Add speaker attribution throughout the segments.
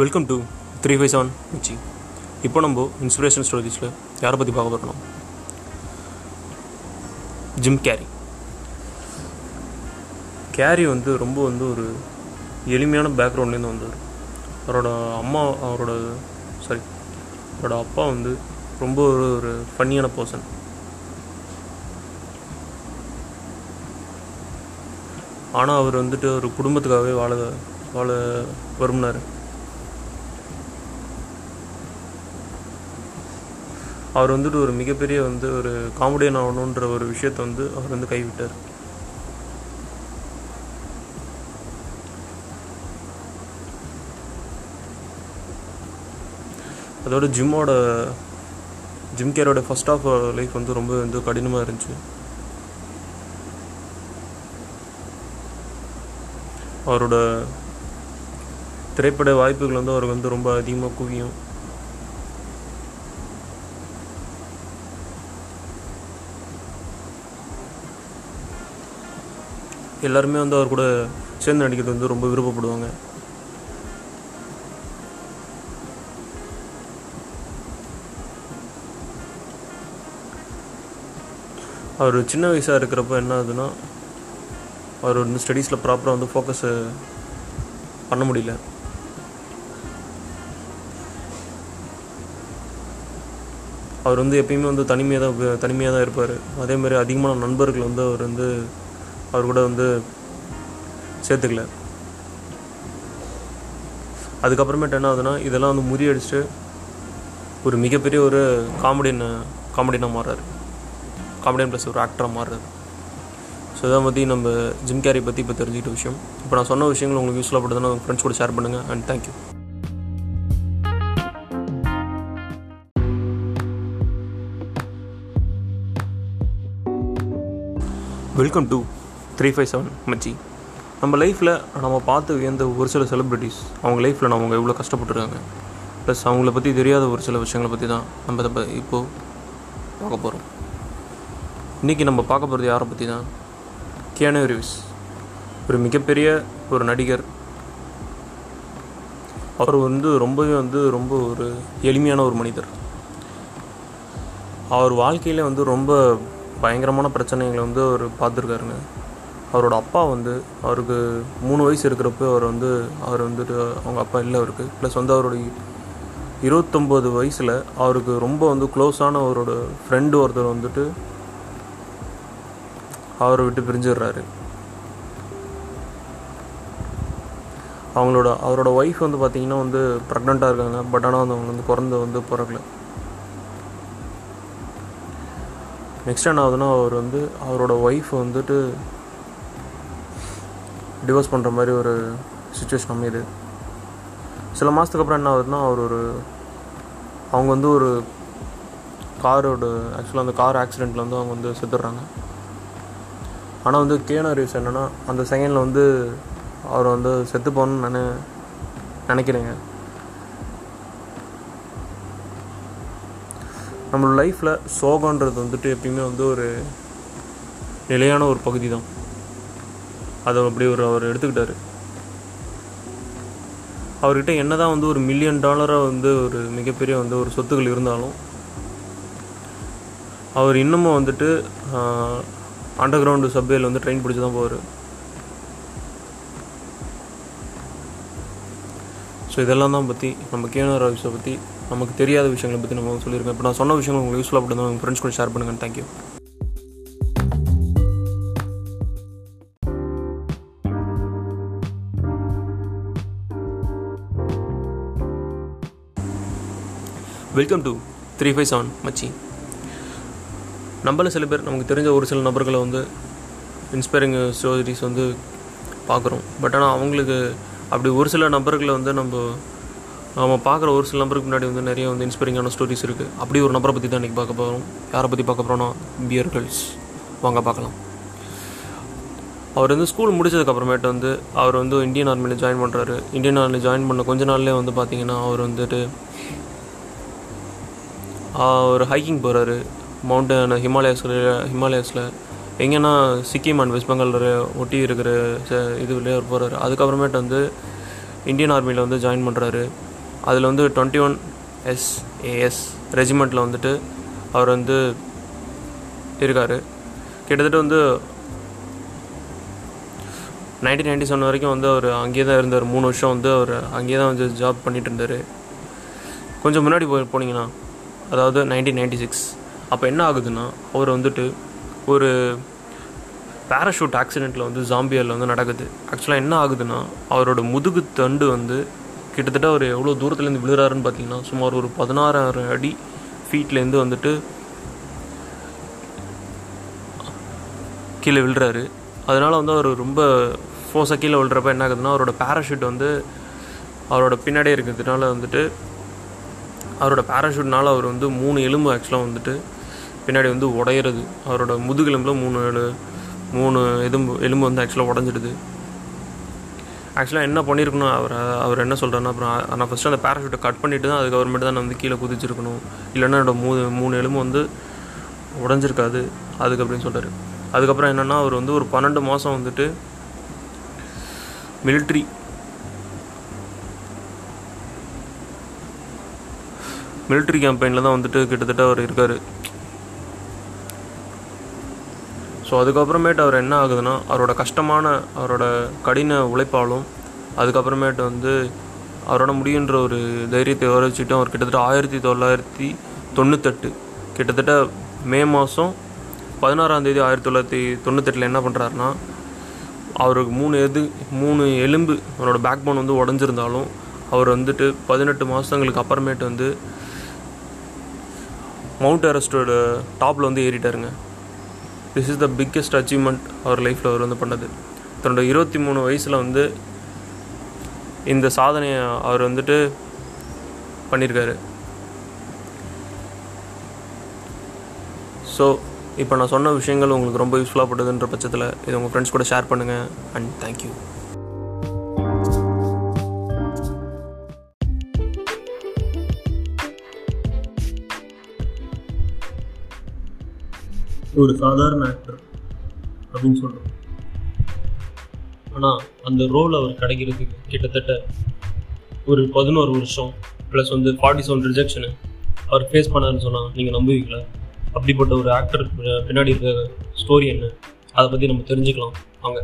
Speaker 1: Welcome to three five seven மிச்சி இப்போ நம்ம inspiration ஸ்டோரிஸில் யாரை பற்றி பார்க்க போகிறோம் ஜிம் கேரி கேரி வந்து ரொம்ப வந்து ஒரு எளிமையான பேக்ரவுண்ட்லேருந்து வந்தார். அவரோட அம்மா அவரோட சாரி அவரோட அப்பா வந்து ரொம்ப ஒரு ஒரு ஃபன்னியான பர்சன் ஆனால் அவர் வந்துட்டு ஒரு குடும்பத்துக்காகவே வாழ வாழ விரும்பினார். அவர் வந்துட்டு ஒரு மிகப்பெரிய வந்து ஒரு காமெடியன் ஆகணுன்ற ஒரு விஷயத்தை வந்து அவர் வந்து கைவிட்டார். அதோட ஜிம்மோட ஜிம் கேரோட ஃபர்ஸ்ட் ஆஃப் லைஃப் வந்து ரொம்ப வந்து கடினமாக இருந்துச்சு. அவரோட திரைப்பட வாய்ப்புகள் வந்து அவருக்கு வந்து ரொம்ப அதிகமாக குவியும். எல்லாருமே வந்து அவர் கூட சேர்ந்து நடிக்கிறது வந்து ரொம்ப விருப்பப்படுவாங்க. அவர் சின்ன வயசாக இருக்கிறப்ப என்ன ஆகுதுன்னா அவர் வந்து ஸ்டடீஸில் ப்ராப்பராக வந்து ஃபோக்கஸ் பண்ண முடியல. அவர் வந்து எப்பயுமே வந்து தனிமையாக தான் தனிமையாக தான் இருப்பார். அதே மாதிரி அதிகமான நண்பர்கள் வந்து அவர் வந்து அவர் கூட வந்து சேர்த்துக்கல. அதுக்கப்புறமேட்டு என்ன ஆகுதுன்னா இதெல்லாம் வந்து முறியடிச்சுட்டு ஒரு மிகப்பெரிய ஒரு காமெடியன் காமெடியனாக மாறுறாரு. காமெடியன் ப்ளஸ் ஒரு ஆக்டராக மாறுறாரு. ஸோ இதை பற்றி நம்ம ஜிம் கேரி பற்றி இப்போ தெரிஞ்சுக்கிட்ட விஷயம். இப்போ நான் சொன்ன விஷயங்கள் உங்களுக்கு யூஸ்ஃபுல்லாக படுதுன்னா உங்கள் ஃப்ரெண்ட்ஸ் கூட ஷேர் பண்ணுங்கள் and thank you welcome to three five seven மச்சி. நம்ம லைஃப்பில் நம்ம பார்த்து வியந்த ஒரு சில செலிப்ரிட்டிஸ் அவங்க லைஃப்பில் அவங்க எவ்வளோ கஷ்டப்பட்டுருக்காங்க. ப்ளஸ் அவங்கள பற்றி தெரியாத ஒரு சில விஷயங்களை பற்றி தான் நம்ம இதை இப்போது பார்க்க போகிறோம் இன்றைக்கி நம்ம பார்க்க போகிறது யாரை பற்றி தான்? கியானோ ரிவிஸ் ஒரு மிகப்பெரிய ஒரு நடிகர். அவர் வந்து ரொம்பவே வந்து ரொம்ப ஒரு எளிமையான ஒரு மனிதர். அவர் வாழ்க்கையில் வந்து ரொம்ப பயங்கரமான பிரச்சனைகளை வந்து அவர் பார்த்துருக்காருங்க. அவரோட அப்பா வந்து அவருக்கு மூணு வயசு இருக்கிறப்ப அவர் வந்து அவர் வந்துட்டு அவங்க அப்பா இல்லை அவருக்கு. ப்ளஸ் வந்து அவரோட இருபத்தொம்போது வயசில் அவருக்கு ரொம்ப வந்து க்ளோஸான அவரோட ஃப்ரெண்டு ஒருத்தர் வந்துட்டு அவரை விட்டு பிரிஞ்சிடுறாரு. அவங்களோட அவரோட ஒய்ஃப் வந்து பார்த்தீங்கன்னா வந்து ப்ரெக்னெண்ட்டாக இருக்காங்க. பட் ஆனால் வந்து அவங்க வந்து குழந்த வந்து பிறக்கல. நெக்ஸ்ட் என்ன ஆகுதுன்னா அவர் வந்து அவரோட ஒய்ஃப் வந்துட்டு டிவோர்ஸ் பண்ணுற மாதிரி ஒரு சுச்சுவேஷன் அமையுது. சில மாதத்துக்கு அப்புறம் என்ன ஆகுதுன்னா அவர் ஒரு அவங்க வந்து ஒரு காரோட ஆக்சுவலாக அந்த கார் ஆக்சிடெண்ட்டில் வந்து அவங்க வந்து செத்துடுறாங்க. ஆனால் வந்து கேனோ ரீவ்ஸ் என்னென்னா அந்த செகண்டில் வந்து அவர் வந்து செத்து போகணும்னு நினை நினைக்கிறேங்க. நம்மளோட லைஃப்பில் சோகன்றது வந்துட்டு எப்பயுமே வந்து ஒரு நிலையான ஒரு பகுதி தான் அதை அப்படி ஒரு அவர் எடுத்துக்கிட்டாரு. அவர்கிட்ட என்னதான் வந்து ஒரு மில்லியன் டாலராக வந்து ஒரு மிகப்பெரிய வந்து ஒரு சொத்துக்கள் இருந்தாலும் அவர் இன்னமும் வந்துட்டு அண்டர் கிரவுண்டு சப்வேல வந்து ட்ரெயின் பிடிச்சி தான் போவார். ஸோ இதெல்லாம் தான் பற்றி நம்ம கேனர் ஆஃபீஸை பற்றி நமக்கு தெரியாத விஷயங்களை பற்றி நம்ம சொல்லியிருக்கோம். இப்போ நான் சொன்ன விஷயங்கள் உங்களுக்கு யூஸ்ஃபுல்லாக பட்டு உங்கள் ஃப்ரெண்ட்ஸ் கூட ஷேர் பண்ணுங்கள் thank you welcome to three five seven மச்சி. நம்மள சில பேர் நமக்கு தெரிஞ்ச ஒரு சில நபர்களை வந்து இன்ஸ்பைரிங் ஸ்டோரிஸ் வந்து பார்க்குறோம். பட் ஆனால் அவங்களுக்கு அப்படி ஒரு சில நபர்களை வந்து நம்ம நம்ம பார்க்குற ஒரு சில நபருக்கு முன்னாடி வந்து நிறைய வந்து இன்ஸ்பைரிங்கான ஸ்டோரிஸ் இருக்குது அப்படி ஒரு நபரை பற்றி தான் இன்றைக்கி பார்க்க போகிறோம் யாரை பற்றி பார்க்க போகிறோன்னா பியர் கேர்ள்ஸ் வாங்க பார்க்கலாம். அவர் வந்து ஸ்கூல் முடிச்சதுக்கப்புறமேட்டு வந்து அவர் வந்து இந்தியன் ஆர்மியில் ஜாயின் பண்ணுறாரு இந்தியன் ஆர்மியில் ஜாயின் பண்ண கொஞ்ச நாள்லேயே வந்து பார்த்தீங்கன்னா அவர் வந்துட்டு ஒரு ஹைக்கிங் போகிறாரு மவுண்டன் ஹிமாலயாஸில் ஹிமாலயாஸில் எங்கன்னா சிக்கிம் அண்ட் வெஸ்ட் பெங்கால் ஒட்டி இருக்கிற ச- இதுலேயே அவர் போகிறாரு அதுக்கப்புறமேட்டு வந்து இந்தியன் ஆர்மியில் வந்து ஜாயின் பண்ணுறாரு
Speaker 2: அதில் வந்து டுவெண்ட்டி ஒன் எஸ்ஏஎஸ் ரெஜிமெண்ட்டில் வந்துட்டு அவர் வந்து இருக்கார். கிட்டத்தட்ட வந்து நைன்டீன் நைன்டி செவன் வரைக்கும் வந்து அவர் அங்கேயே தான் இருந்தார். மூணு வருஷம் வந்து அவர் அங்கேயே தான் வந்து ஜாப் பண்ணிகிட்டு இருந்தார். கொஞ்சம் முன்னாடி போய் போனீங்கன்னா அதாவது நைன்டீன் நைன்டி சிக்ஸ் அப்போ என்ன ஆகுதுன்னா அவர் வந்துட்டு ஒரு பேராஷூட் ஆக்சிடெண்ட்டில் வந்து ஜாம்பியரில் வந்து நடக்குது. ஆக்சுவலாக என்ன ஆகுதுன்னா அவரோட முதுகு தண்டு வந்து கிட்டத்தட்ட அவர் எவ்வளோ தூரத்துலேருந்து விழுறாருன்னு பார்த்தீங்கன்னா சுமார் ஒரு பதினாறாயிரம் அடி ஃபீட்லேருந்து வந்துட்டு கீழே விழுறாரு. அதனால் வந்து அவர் ரொம்ப ஃபோர்ஸாக கீழே விழுறப்ப என்ன ஆகுதுன்னா அவரோட பேராஷூட் வந்து அவரோட பின்னாடியே இருக்கிறதுனால வந்துட்டு அவரோட பேராஷூட்னால் அவர் வந்து மூணு எலும்பு ஆக்சுவலாக வந்துட்டு பின்னாடி வந்து உடையிறது. அவரோட முதுகெலும்பில் மூணு எலு- மூணு எலும்பு எலும்பு வந்து ஆக்சுவலாக உடஞ்சிடுது. ஆக்சுவலாக என்ன பண்ணியிருக்கணும் அவர் அவர் என்ன சொல்கிறாருன்னா அப்புறம் நான் ஃபஸ்ட்டு அந்த பேராஷூட்டை கட் பண்ணிவிட்டு தான் அதுக்கப்புறமேட்டு தான் நான் வந்து கீழே குதிச்சிருக்கணும். இல்லைன்னா என்னோட மூணு மூணு எலும்பு வந்து உடஞ்சிருக்காது. அதுக்கு அப்படின்னு சொல்கிறாரு அதுக்கப்புறம் என்னென்னா அவர் வந்து ஒரு பன்னெண்டு மாதம் வந்துட்டு மிலிட்ரி மிலிட்ரி கேம்பெயினில் தான் வந்துட்டு கிட்டத்தட்ட அவர் இருக்கார். ஸோ அதுக்கப்புறமேட்டு அவர் என்ன ஆகுதுன்னா அவரோட கஷ்டமான அவரோட கடின உழைப்பாலும் அதுக்கப்புறமேட்டு வந்து அவரோட முடியுன்ற ஒரு தைரியத்தை வர வச்சுட்டு அவர் கிட்டத்தட்ட ஆயிரத்தி தொள்ளாயிரத்தி தொண்ணூத்தெட்டு கிட்டத்தட்ட மே மாதம் பதினாறாம் தேதி ஆயிரத்தி தொள்ளாயிரத்தி தொண்ணூத்தெட்டில் என்ன பண்ணுறாருன்னா அவருக்கு மூணு எது மூணு எலும்பு அவரோட பேக் போன் வந்து உடஞ்சிருந்தாலும் அவர் வந்துட்டு பதினெட்டு மாதங்களுக்கு அப்புறமேட்டு வந்து மவுண்ட் எவரெஸ்டோட டாப்பில் வந்து ஏறிட்டாருங்க. This is the biggest achievement அவர் லைஃப்பில் அவர் வந்து பண்ணது. தன்னோட இருபத்தி மூணு வயசில் வந்து இந்த சாதனையை அவர் வந்துட்டு பண்ணியிருக்காரு ஸோ இப்போ நான் சொன்ன விஷயங்கள் உங்களுக்கு ரொம்ப யூஸ்ஃபுல்லாக பட்டதுன்ற பட்சத்தில் இது உங்கள் ஃப்ரெண்ட்ஸ் கூட ஷேர் பண்ணுங்கள் அண்ட் தேங்க்யூ ஒரு சாதாரண ஆக்டர் அப்படின்னு சொல்கிறோம் ஆனால் அந்த ரோல் அவர் கிடைக்கிறதுக்கு கிட்டத்தட்ட ஒரு பதினோரு வருஷம் ப்ளஸ் வந்து ஃபார்ட்டி செவன் ரிஜெக்ஷனு அவர் ஃபேஸ் பண்ணாருன்னு சொன்னால் நீங்கள் நம்புவீங்களா? அப்படிப்பட்ட ஒரு ஆக்டர் பின்னாடி இருக்கிற ஸ்டோரி என்ன? அதை பற்றி நம்ம தெரிஞ்சுக்கலாம். வாங்க.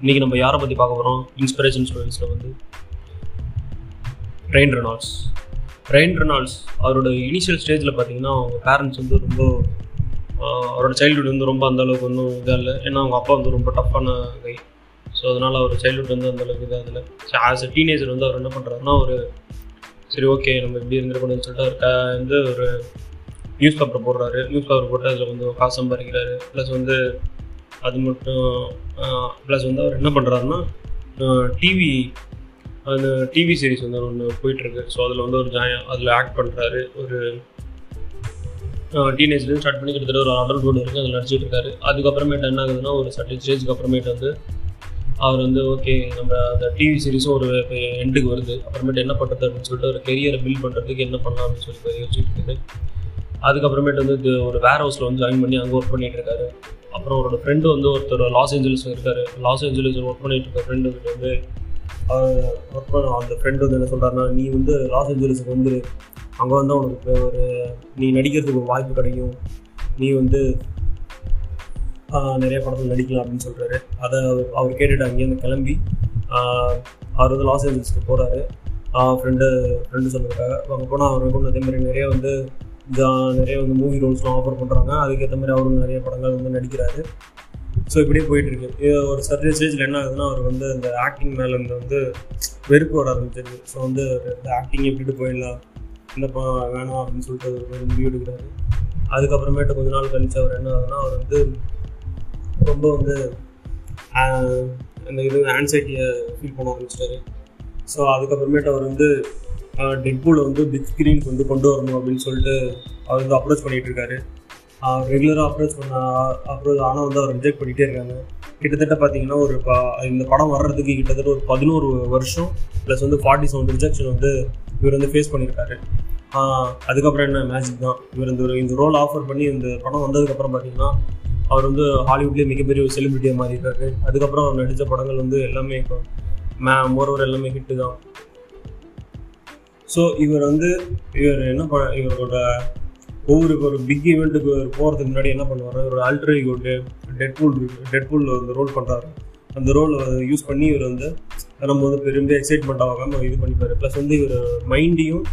Speaker 2: இன்றைக்கி நம்ம யாரை பற்றி பார்க்க போகிறோம் இன்ஸ்பிரேஷன் ஸ்டோரிஸில் வந்து ரெயின் ரெனால்ட்ஸ் ரெயின் ரெனால்ட்ஸ் அவரோட இனிஷியல் ஸ்டேஜில் பார்த்தீங்கன்னா அவங்க பேரண்ட்ஸ் வந்து ரொம்ப அவரோட சைல்ட்ஹுட் வந்து ரொம்ப அந்த அளவுக்கு ஒன்றும் இதாக இல்லை. ஏன்னா அவங்க அப்பா வந்து ரொம்ப டஃப்பான கை ஸோ அதனால் அவர் சைல்ட்ஹுட் வந்து அந்த அளவுக்கு இதாக இல்லை. ஸோ ஆஸ் அ டீனேஜர் வந்து அவர் என்ன பண்ணுறாருன்னா ஒரு சரி ஓகே நம்ம இப்படி இருந்துருக்கணும்னு சொல்லிட்டு அவர் க- வந்து ஒரு நியூஸ் பேப்பர் போடுறாரு. நியூஸ் பேப்பர் போட்டு அதில் வந்து காசு சம்பாதிக்கிறாரு. ப்ளஸ் வந்து அது மட்டும் ப்ளஸ் வந்து அவர் என்ன பண்ணுறாருன்னா டிவி அந்த டிவி சீரிஸ் வந்து ஒன்று போயிட்டுருக்கு ஸோ அதில் வந்து ஒரு ஜாயின் அதில் ஆக்ட் பண்ணுறாரு ஒரு டீனேஜ்லேருந்து ஸ்டார்ட் பண்ணி கிட்டத்தட்ட ஒரு அடல்ட் ரோடு இருக்குது அதில் நடிச்சிட்டு இருக்காரு. அதுக்கப்புறமேட்டு என்ன ஆகுதுன்னா ஒரு சர்டன் ஸ்டேஜ்க்கு அப்புறமேட்டு வந்து அவர் வந்து ஓகே நம்ம அந்த டிவி சீரிஸும் ஒரு எண்டுக்கு வருது. அப்புறமேட்டு என்ன பண்ணுறது அப்படின்னு சொல்லிட்டு ஒரு கெரியரை பில்ட் பண்ணுறதுக்கு என்ன பண்ணலாம் அப்படின்னு சொல்லி யோசிச்சுட்டு இருக்காரு. அதுக்கப்புறமேட்டு வந்து இது ஒரு வேர் ஹவுஸில் வந்து ஜாயின் பண்ணி அங்கே ஒர்க் பண்ணிட்டு இருக்காரு. அப்புறம் அவரோட ஃப்ரெண்டு வந்து ஒருத்தர் லாஸ் ஏஞ்சலிஸ் இருக்காரு. லாஸ் ஏஞ்சலிஸ் ஒர்க் பண்ணிட்டு இருக்க ஃப்ரெண்டு வந்து ஒர்க் பண்ண அந்த ஃப்ரெண்டு வந்து என்ன சொல்கிறாருன்னா நீ வந்து லாஸ் ஏஞ்சலிஸுக்கு வந்து அங்கே வந்து உனக்கு ஒரு நீ நடிக்கிறதுக்கு ஒரு வாய்ப்பு கிடைக்கும். நீ வந்து நிறைய படத்தில் நடிக்கலாம் அப்படின்னு சொல்கிறாரு அதை அவர் அவர் கேட்டுட்டு அங்கேருந்து கிளம்பி அவர் வந்து லாஸ் ஏஞ்சல்ஸ்க்கு போகிறாரு ஃப்ரெண்டு ஃப்ரெண்டு சொன்னதுக்காக. அங்கே போனால் அவருக்கு அதே மாதிரி நிறைய வந்து நிறைய வந்து மூவி ரோல்ஸ்லாம் ஆஃபர் பண்ணுறாங்க அதுக்கேற்ற மாதிரி அவரும் நிறைய படங்கள் வந்து நடிக்கிறாரு. ஸோ இப்படியே போயிட்டு இருக்கு. இது ஒரு சர்வீஸ் ஸ்டேஜில் என்ன ஆகுதுன்னா அவர் வந்து அந்த ஆக்டிங் மேலே வந்து வெறுப்பு வர ஆரம்பிச்சிருக்கு ஸோ வந்து அவர் இந்த ஆக்டிங் எப்படிட்டு போயிடலாம்? இல்லைப்பா படம் வேணாம் அப்படின்னு சொல்லிட்டு அவர் ஒரு முடிவு எடுக்கிறாரு. அதுக்கப்புறமேட்டு கொஞ்ச நாள் கழிச்சு அவர் என்ன ஆகுதுன்னா அவர் வந்து ரொம்ப வந்து அந்த இது ஆன்சைட்டியை ஃபீல் பண்ண ஆரம்பிச்சிட்டாரு. ஸோ அதுக்கப்புறமேட்டு அவர் வந்து டெட்பூலை வந்து பிக் ஸ்க்ரீனுக்கு வந்து கொண்டு வரணும் அப்படின்னு சொல்லிட்டு அவர் வந்து அப்ரோச் பண்ணிகிட்டு இருக்காரு. ரெகுலராக அப்ரோச் பண்ண அப்ரோச் ஆனால் வந்து அவர் ரிஜெக்ட் பண்ணிகிட்டே இருக்காங்க. கிட்டத்தட்ட பார்த்தீங்கன்னா ஒரு ப இந்த படம் வர்றதுக்கு கிட்டத்தட்ட ஒரு பதினோரு வருஷம் ப்ளஸ் வந்து ஃபார்ட்டி செவன் ரிஜெக்ஷன் வந்து இவர் வந்து ஃபேஸ் பண்ணியிருக்காரு அதுக்கப்புறம் என்ன மேஜிக் தான். இவர் இந்த ஒரு இந்த ரோல் ஆஃபர் பண்ணி இந்த படம் வந்ததுக்கப்புறம் பார்த்தீங்கன்னா அவர் வந்து ஹாலிவுட்லேயே மிகப்பெரிய ஒரு செலிபிரிட்டியாக மாறி இருக்காரு அதுக்கப்புறம் அவர் நடித்த படங்கள் வந்து எல்லாமே இப்போ மே மோரோவர் எல்லாமே ஹிட்டு தான். ஸோ இவர் வந்து இவர் என்ன பண்ண இவரோட ஒவ்வொரு ஒரு பிக் ஈவெண்ட்டுக்கு போகிறதுக்கு முன்னாடி என்ன பண்ணுவார் ஒரு ஆல்ட்ரே டெட்பூல் டெட்பூல் வந்து ரோல் பண்ணுறாரு அந்த ரோலை யூஸ் பண்ணி இவர் வந்து நம்ம வந்து பெரிய எக்ஸைட்மெண்ட் ஆகாமல் இது பண்ணிப்பார். ப்ளஸ் வந்து இவர் மைண்டையும்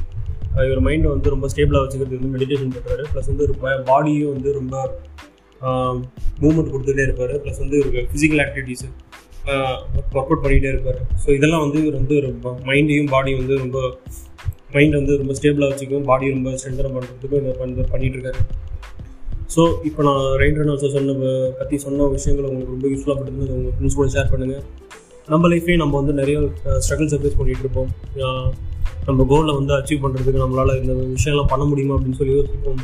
Speaker 2: இவர் மைண்டை வந்து ரொம்ப ஸ்டேபிளாக வச்சுக்கிறது வந்து மெடிடேஷன் பண்ணுறாரு ப்ளஸ் வந்து ஒரு பாடியும் வந்து ரொம்ப மூவ்மெண்ட் கொடுத்துட்டே இருப்பார். ப்ளஸ் வந்து இவருக்கு ஃபிசிக்கல் ஆக்டிவிட்டீஸு ஒர்க் அவுட் பண்ணிகிட்டே இருப்பார். ஸோ இதெல்லாம் வந்து இவர் வந்து ரொம்ப மைண்டையும் பாடியும் வந்து ரொம்ப மைண்ட் வந்து ரொம்ப ஸ்டேபிளாக வச்சுக்கும். பாடி ரொம்ப ஸ்ட்ரென்தனம் பண்ணுறதுக்கும் இதை பண்ணி பண்ணிகிட்ருக்காரு ஸோ இப்போ நான் ரைட் ரன்னர்ஸை சொன்ன பற்றி சொன்ன விஷயங்கள் உங்களுக்கு ரொம்ப யூஸ்ஃபுல்லாக படுத்துன்னு உங்கள் ஃப்ரெண்ட்ஸ் கூட ஷேர் பண்ணுங்கள் நம்ம லைஃப்லேயும் நம்ம வந்து நிறைய ஸ்ட்ரகிள்ஸை ஃபேஸ் பண்ணிகிட்டு இருப்போம். நம்ம கோலை வந்து அச்சீவ் பண்ணுறதுக்கு நம்மளால் இந்த விஷயம்லாம் பண்ண முடியுமா அப்படின்னு சொல்லி யோசிப்போம்.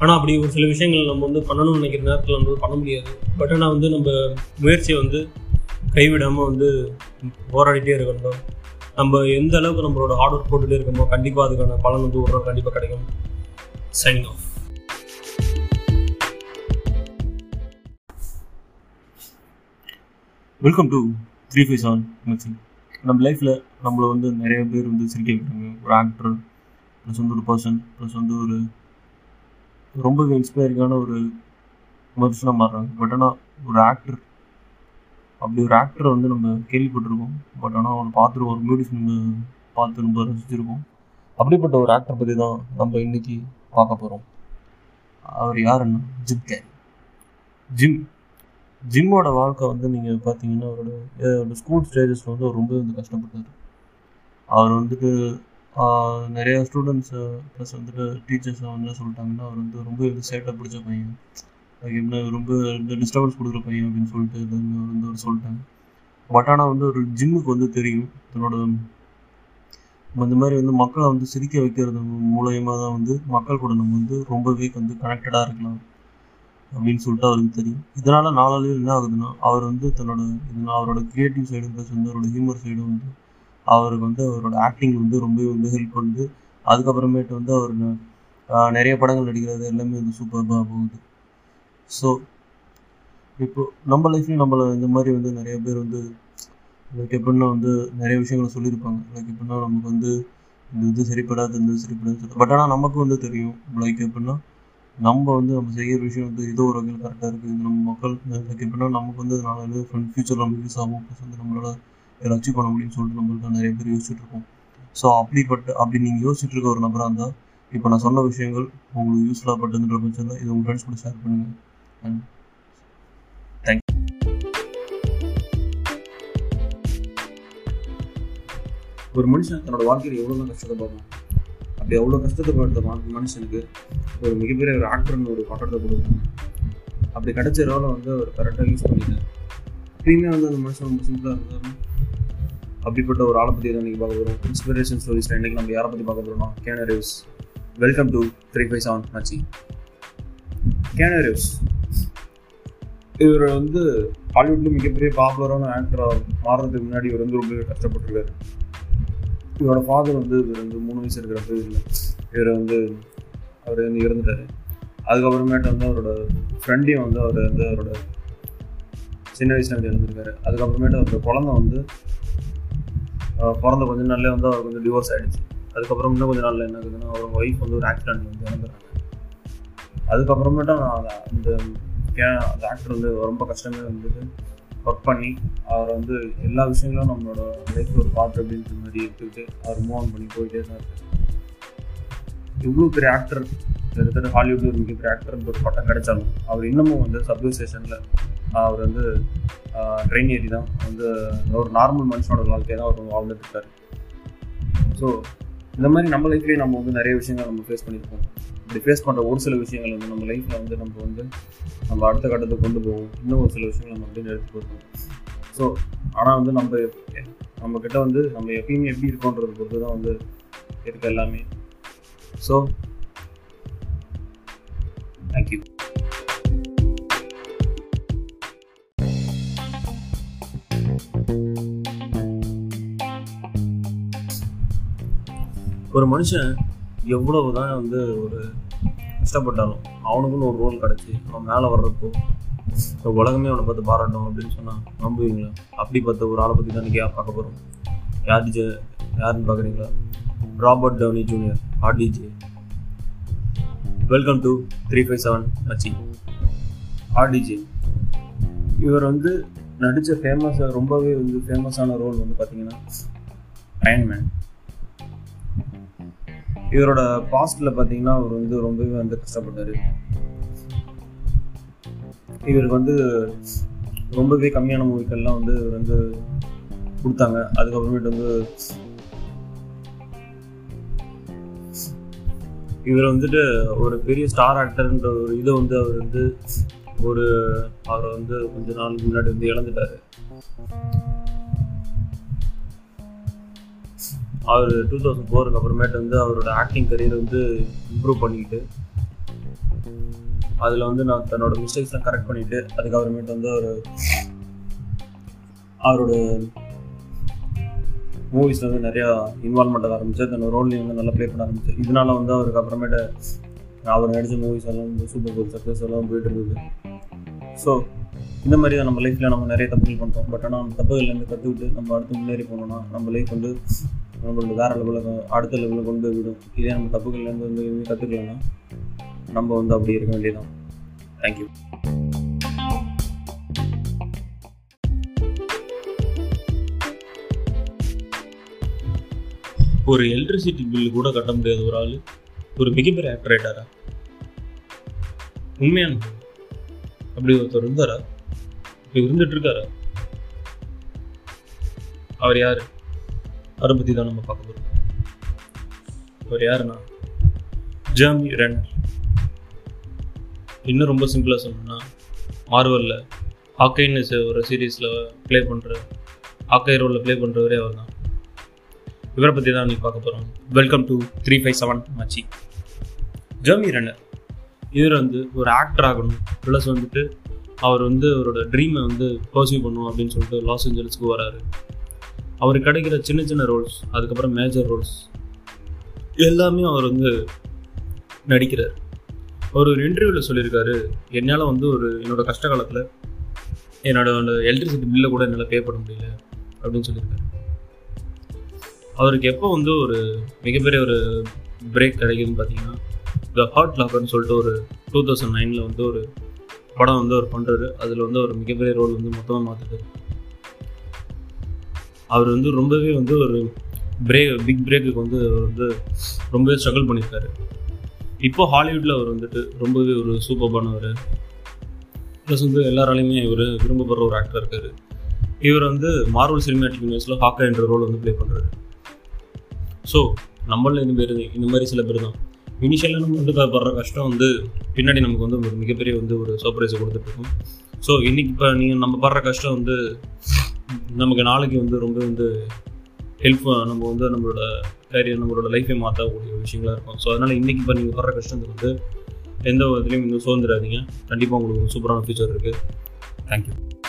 Speaker 2: ஆனால் அப்படி ஒரு சில விஷயங்கள் நம்ம வந்து பண்ணணும்னு நினைக்கிற நேரத்தில் நம்ம பண்ண முடியாது. பட் ஆனால் வந்து நம்ம முயற்சியை வந்து கைவிடாமல் வந்து போராடிட்டே இருக்கணும். நம்ம எந்த அளவுக்கு நம்மளோட ஹார்ட் ஒர்க் போட்டுகிட்டே இருக்கோமோ கண்டிப்பாக அதுக்கான பலன் வந்து ஒரு நாள் கண்டிப்பாக கிடைக்கும். Signing off
Speaker 1: welcome to three five on மச்சி நம்ம லைஃப்பில் நம்மளை வந்து நிறைய பேர் வந்து சிரிக்க வைக்கிறாங்க ஒரு ஆக்டர் ப்ளஸ் வந்து ஒரு பர்சன் ப்ளஸ் வந்து ஒரு ரொம்பவே இன்ஸ்பைரிங்கான ஒரு மனுஷனாக மாறுறாங்க. பட் ஆனால் ஒரு ஆக்டர் அப்படி ஒரு ஆக்டரை வந்து நம்ம கேள்விப்பட்டிருக்கோம். பட் ஆனால் அவனை பார்த்துருக்கோம் ஒரு மியூடிஸ் நம்ம பார்த்து ரொம்ப ரசிச்சிருக்கோம் அப்படிப்பட்ட ஒரு ஆக்டர் பற்றி தான் நம்ம இன்னைக்கு பார்க்க போகிறோம் அவர் யாருன்னா? Gym carry. ஜிம் ஜிம்மோட வாழ்க்கை வந்து நீங்கள் பார்த்தீங்கன்னா அவரோட ஸ்கூல் ஸ்டேஜஸில் வந்து அவர் ரொம்ப வந்து கஷ்டப்பட்டார். அவர் வந்துட்டு நிறையா ஸ்டூடெண்ட்ஸு ப்ளஸ் வந்துட்டு டீச்சர்ஸ் வந்து என்ன சொல்லிட்டாங்கன்னா அவர் வந்து ரொம்ப வந்து சேட்டாக பிடிச்ச பையன். அதுக்கு என்ன ரொம்ப டிஸ்டர்பன்ஸ் கொடுக்குற பையன் அப்படின்னு சொல்லிட்டு அவர் வந்து அவர் சொல்லிட்டாங்க பட் ஆனால் வந்து ஒரு ஜிம்முக்கு வந்து தெரியும். தன்னோட இந்த மாதிரி வந்து மக்களை வந்து சிரிக்க வைக்கிறது மூலயமா தான் வந்து மக்கள் கூட நம்ம வந்து ரொம்பவே வந்து கனெக்டடாக இருக்கலாம். அப்படின்னு சொல்லிட்டு அவருக்கு தெரியும். இதனால நாளாளில் என்ன ஆகுதுன்னா அவர் வந்து தன்னோட அவரோட கிரியேட்டிவ் சைடும் ப்ளஸ் வந்து அவரோட ஹியூமர் சைடும் வந்து அவருக்கு வந்து அவரோட ஆக்டிங் வந்து ரொம்பவே வந்து ஹெல்ப் பண்ணுது. அதுக்கப்புறமேட்டு வந்து அவர் நிறைய படங்கள் நடிக்கிறது எல்லாமே வந்து சூப்பர்பாக போகுது. ஸோ இப்போ நம்ம லைஃப்லையும் நம்மளை இந்த மாதிரி வந்து நிறைய பேர் வந்து லைக் எப்படின்னா வந்து நிறைய விஷயங்களை சொல்லியிருப்பாங்க. லைக் எப்படின்னா நமக்கு வந்து இந்த இது சரிப்படாது இந்த சரிப்படாது சொல்லி பட் ஆனால் நமக்கு வந்து தெரியும். லைக் எப்படின்னா நம்ம வந்து நம்ம செய்கிற விஷயம் வந்து ஏதோ ஒரு வகையில் கரெக்டாக இருக்குது இது நம்ம மக்கள் எப்படின்னா நமக்கு வந்து நாலு ஃபியூச்சர் நமக்கு யூஸ் ஆகும். ப்ளஸ் வந்து நம்மளால் இதில் அச்சீவ் பண்ண முடியும்னு சொல்லிட்டு நம்மளுக்கு நிறைய பேர் யோசிச்சுட்டு இருக்கோம். ஸோ அப்படிப்பட்ட அப்படி நீங்கள் யோசிச்சுட்டு இருக்க ஒரு நபராக இருந்தால் இப்போ நான் சொன்ன விஷயங்கள் உங்களுக்கு யூஸ்ஃபுல்லாக பட்டதுன்ற பட்சத்தில் இது உங்கள் ஃப்ரெண்ட்ஸ் கூட ஷேர் பண்ணுங்கள் அண்ட்
Speaker 3: ஒரு மனுஷன் தன்னோட வாழ்க்கையில் எவ்வளோ தான் கஷ்டத்தை பார்க்கணும் அப்படி அவ்வளோ கஷ்டத்தை பார்த்த மனுஷனுக்கு ஒரு மிகப்பெரிய ஒரு ஆக்டர்னு ஒரு பட்டத்தை கொடுக்கணும். அப்படி கிடைச்ச ரோலை வந்து அவர் கரெக்டாக யூஸ் பண்ணிட்டார். எப்பயுமே வந்து அந்த மனுஷன் ரொம்ப சிம்பிளாக இருந்தாலும் அப்படிப்பட்ட ஒரு ஆளை பற்றி தான் இன்றைக்கி பார்க்க போகிறோம் இன்ஸ்பிரேஷன் ஸ்டோரிஸில் இன்றைக்கி நம்ம யாரை பற்றி பார்க்க போகிறோம்னா Keanu Reeves welcome to three five seven மச்சி கேனரிவ்ஸ் இவர் வந்து ஹாலிவுட்டில் மிகப்பெரிய பாப்புலரான ஆக்டராக மாறுறதுக்கு முன்னாடி இவர் வந்து ரொம்ப கஷ்டப்பட்டிருக்காரு. இவரோட ஃபாதர் வந்து இவர் வந்து மூணு வயசு இருக்கிறப்ப இவர் வந்து அவர் வந்து இறந்துட்டார். அதுக்கப்புறமேட்டு வந்து அவரோட ஃப்ரெண்டையும் வந்து அவர் வந்து அவரோட சின்ன வயசுல வந்து இறந்துருக்காரு. அதுக்கப்புறமேட்டு அவரோட குழந்தை வந்து பிறந்த கொஞ்ச நாள்லேயே வந்து அவருக்கு வந்து டிவோர்ஸ் ஆகிடுச்சு அதுக்கப்புறம் இன்னும் கொஞ்ச நாளில் என்ன ஆகுதுன்னா அவர் ஒய்ஃப் வந்து ஒரு ஆக்சிடென்ட் வந்து இறந்துடுறாங்க. அதுக்கப்புறமேட்டு அந்த அந்த ஆக்டர் வந்து ரொம்ப கஷ்டமே வந்துட்டு ஒர்க் பண்ணி அவர் வந்து எல்லா விஷயங்களும் நம்மளோட லைஃப்பில் ஒரு பார்ட் அப்படின்ற மாதிரி எடுத்துக்கிட்டு அவர் மூவ் ஆன் பண்ணி போயிட்டே தான் இருக்கு இவ்வளோ பெரிய ஆக்டர் கிட்டத்தட்ட ஹாலிவுட் ஒரு மிகப்பெரிய ஆக்டர்ன்ற ஒரு பட்டம் கிடைச்சாலும் அவர் இன்னமும் வந்து சப்வே ஸ்டேஷனில் அவர் வந்து ட்ரெயின் ஏறி தான் வந்து ஒரு நார்மல் மனுஷனோட வாழ்க்கையை தான் அவர் வாழ்ந்துட்டு இருக்காரு. ஸோ இந்த மாதிரி நம்ம லைஃப்லேயே நம்ம வந்து நிறைய விஷயங்கள் நம்ம ஃபேஸ் பண்ணியிருக்கோம் இப்படி ஃபேஸ் பண்ணுற ஒரு சில விஷயங்கள் வந்து நம்ம லைஃப்பில் வந்து நம்ம வந்து நம்ம அடுத்த கட்டத்துக்கு கொண்டு போவோம் இன்னும் ஒரு சில விஷயங்கள் நம்ம அப்படின்னு எடுத்து போயிருக்கோம் ஸோ ஆனால் வந்து நம்ம நம்ம கிட்ட வந்து நம்ம எப்பயுமே எப்படி இருக்கோன்றது பொறுத்து தான் வந்து இருக்க எல்லாமே. ஸோ தேங்க்யூ
Speaker 2: ஒரு மனுஷன் எவ்வளவு தான் வந்து ஒரு கஷ்டப்பட்டாலும் அவனுக்குன்னு ஒரு ரோல் கிடச்சி அவன் மேலே வர்றப்போ உலகமே அவனை பார்த்து பாராட்டும் அப்படின்னு சொன்னால் நம்புவீங்களா? அப்படி பார்த்த ஒரு ஆளை பற்றி தான் இன்றைக்கி யார் பார்க்க போகிறோம் யார் ஜ யாருன்னு பார்க்குறீங்களா?
Speaker 3: Robert Downey Junior RDJ welcome to three five seven மச்சி ஆர்டிஜே இவர் வந்து நடித்த ஃபேமஸ் ரொம்பவே வந்து ஃபேமஸான ரோல் வந்து பார்த்தீங்கன்னா அயன்மேன் இவரோட பாஸ்டில் பார்த்தீங்கன்னா அவர் வந்து ரொம்பவே வந்து கஷ்டப்பட்டார். இவருக்கு வந்து ரொம்பவே கம்மியான மூவிக்கள்லாம் வந்து இவர் வந்து கொடுத்தாங்க. அதுக்கப்புறமேட்டு வந்து இவர் வந்துட்டு ஒரு பெரிய ஸ்டார் ஆக்டர்ன்ற ஒரு இதை வந்து அவர் வந்து ஒரு அவரை வந்து கொஞ்ச நாளுக்கு முன்னாடி வந்து இழந்துட்டாரு. அவர் டூ தௌசண்ட் ஃபோருக்கு அப்புறமேட்டு வந்து அவரோட ஆக்டிங் கரியர் வந்து இம்ப்ரூவ் பண்ணிக்கிட்டு அதில் வந்து நான் தன்னோட மிஸ்டேக்ஸ்லாம் கரெக்ட் பண்ணிவிட்டு அதுக்கப்புறமேட்டு வந்து அவர் அவரோட மூவிஸில் வந்து நிறையா இன்வால்மெண்ட் ஆக ஆரம்பிச்சு தன்னோட ரோல்லையும் வந்து நல்லா ப்ளே பண்ண ஆரம்பிச்சு இதனால வந்து அவருக்கு அப்புறமேட்டு அவர் நடித்த மூவிஸ் எல்லாம் வந்து சூப்பர் கோல் சக்ஸஸ் எல்லாம் போயிட்டு இருந்தது. ஸோ இந்த மாதிரி தான் நம்ம லைஃப்பில் நம்ம நிறைய தப்புகள் பண்ணுறோம் பட் ஆனால் அந்த தப்புகள்லேருந்து கற்றுக்கிட்டு நம்ம அடுத்து முன்னேறி போனோம்னா நம்ம லைஃப் வந்து நம்மளோட வேறு லெவலில் அடுத்த லெவலில் கொண்டு போய் விடும். இதே நம்ம தப்புகள்லேருந்து வந்து எதுவுமே கற்றுக்கலன்னா நம்ம வந்து அப்படி இருக்க வேண்டியதான் தேங்க்யூ
Speaker 2: ஒரு எலக்ட்ரிசிட்டி பில்லு கூட கட்ட முடியாத ஒரு ஆள். ஒரு மிகப்பெரிய ஆக்டர் உண்மையான அப்படி ஒருத்தர் இருந்தாரா? இப்போ இருந்துட்டு இருக்காரா? அவர் யாரு? அவரை பற்றி தான் நம்ம பார்க்க போகிறோம் அவர் யாருன்னா? ஜேர்மி ரெனர் இன்னும் ரொம்ப சிம்பிளாக சொல்லணும்னா மார்வலில் ஹாக்கைன்னு ஒரு சீரீஸில் ப்ளே பண்ணுற ஹாக்கை ரோலில் ப்ளே பண்ணுறவரே அவர் தான் இவரை பற்றி தான் நீ பார்க்க போகிறோம் welcome to three five seven மச்சி ஜெர்மி ரன்னர். இவர் வந்து ஒரு ஆக்டர் ஆகணும். ப்ளஸ் வந்துட்டு அவர் வந்து அவரோட ட்ரீமை வந்து பர்சியூ பண்ணும் அப்படின்னு சொல்லிட்டு லாஸ் ஏஞ்சல்ஸ்க்கு வராரு. அவருக்கு கிடைக்கிற சின்ன சின்ன ரோல்ஸ் அதுக்கப்புறம் மேஜர் ரோல்ஸ் எல்லாமே அவர் வந்து நடிக்கிறார். அவர் ஒரு இன்டர்வியூவில் சொல்லியிருக்காரு என்னால் வந்து ஒரு என்னோட கஷ்ட காலத்தில் என்னோட எலக்ட்ரிசிட்டி பில்லை கூட என்னால் பே பண்ண முடியல அப்படின்னு சொல்லியிருக்காரு. அவருக்கு எப்போ வந்து ஒரு மிகப்பெரிய ஒரு பிரேக் கிடைக்குதுன்னு பார்த்தீங்கன்னா த ஹார்ட் லாக்கர்னு சொல்லிட்டு ஒரு டூ தௌசண்ட் நைனில் வந்து ஒரு படம் வந்து அவர் பண்ணுறாரு அதில் வந்து ஒரு மிகப்பெரிய ரோல் வந்து மொத்தமாக மாற்றுது அவர் வந்து ரொம்பவே வந்து ஒரு பிரேக் பிக் பிரேக்குக்கு வந்து அவர் வந்து ரொம்பவே ஸ்ட்ரகிள் பண்ணியிருக்காரு. இப்போ ஹாலிவுட்டில் அவர் வந்துட்டு ரொம்பவே ஒரு சூப்பர்பானவர் ப்ளஸ் வந்து எல்லாராலையுமே இவர் விரும்பப்படுற ஒரு ஆக்டர் இருக்கார். இவர் வந்து மார்வல் சினிமேட்டிக் யூனிவர்ஸில் ஹாக்கா என்ற ரோல் வந்து ப்ளே பண்ணுறாரு ஸோ நம்மளும் இந்த பேர் இந்த மாதிரி சில பேர் தான். இனிஷியலாக நம்ம வந்து படுற கஷ்டம் வந்து பின்னாடி நமக்கு வந்து ஒரு மிகப்பெரிய வந்து ஒரு சர்ப்ரைஸை கொடுத்துட்ருக்கோம் ஸோ இன்றைக்கி இப்போ நீங்கள் நம்ம படுற கஷ்டம் வந்து நமக்கு நாளைக்கு வந்து ரொம்ப வந்து ஹெல்ப் நம்ம வந்து நம்மளோட கேரியர் நம்மளோட லைஃபை மாற்றக்கூடிய விஷயங்களாக இருக்கும். ஸோ அதனால் இன்றைக்கி இப்போ நீங்கள் வர்ற கஷ்டத்துக்கு வந்து எந்த விதத்துலையும் இன்னும் சுதந்திராதீங்க கண்டிப்பாக உங்களுக்கு சூப்பரான ஃபியூச்சர் இருக்குது தேங்க்யூ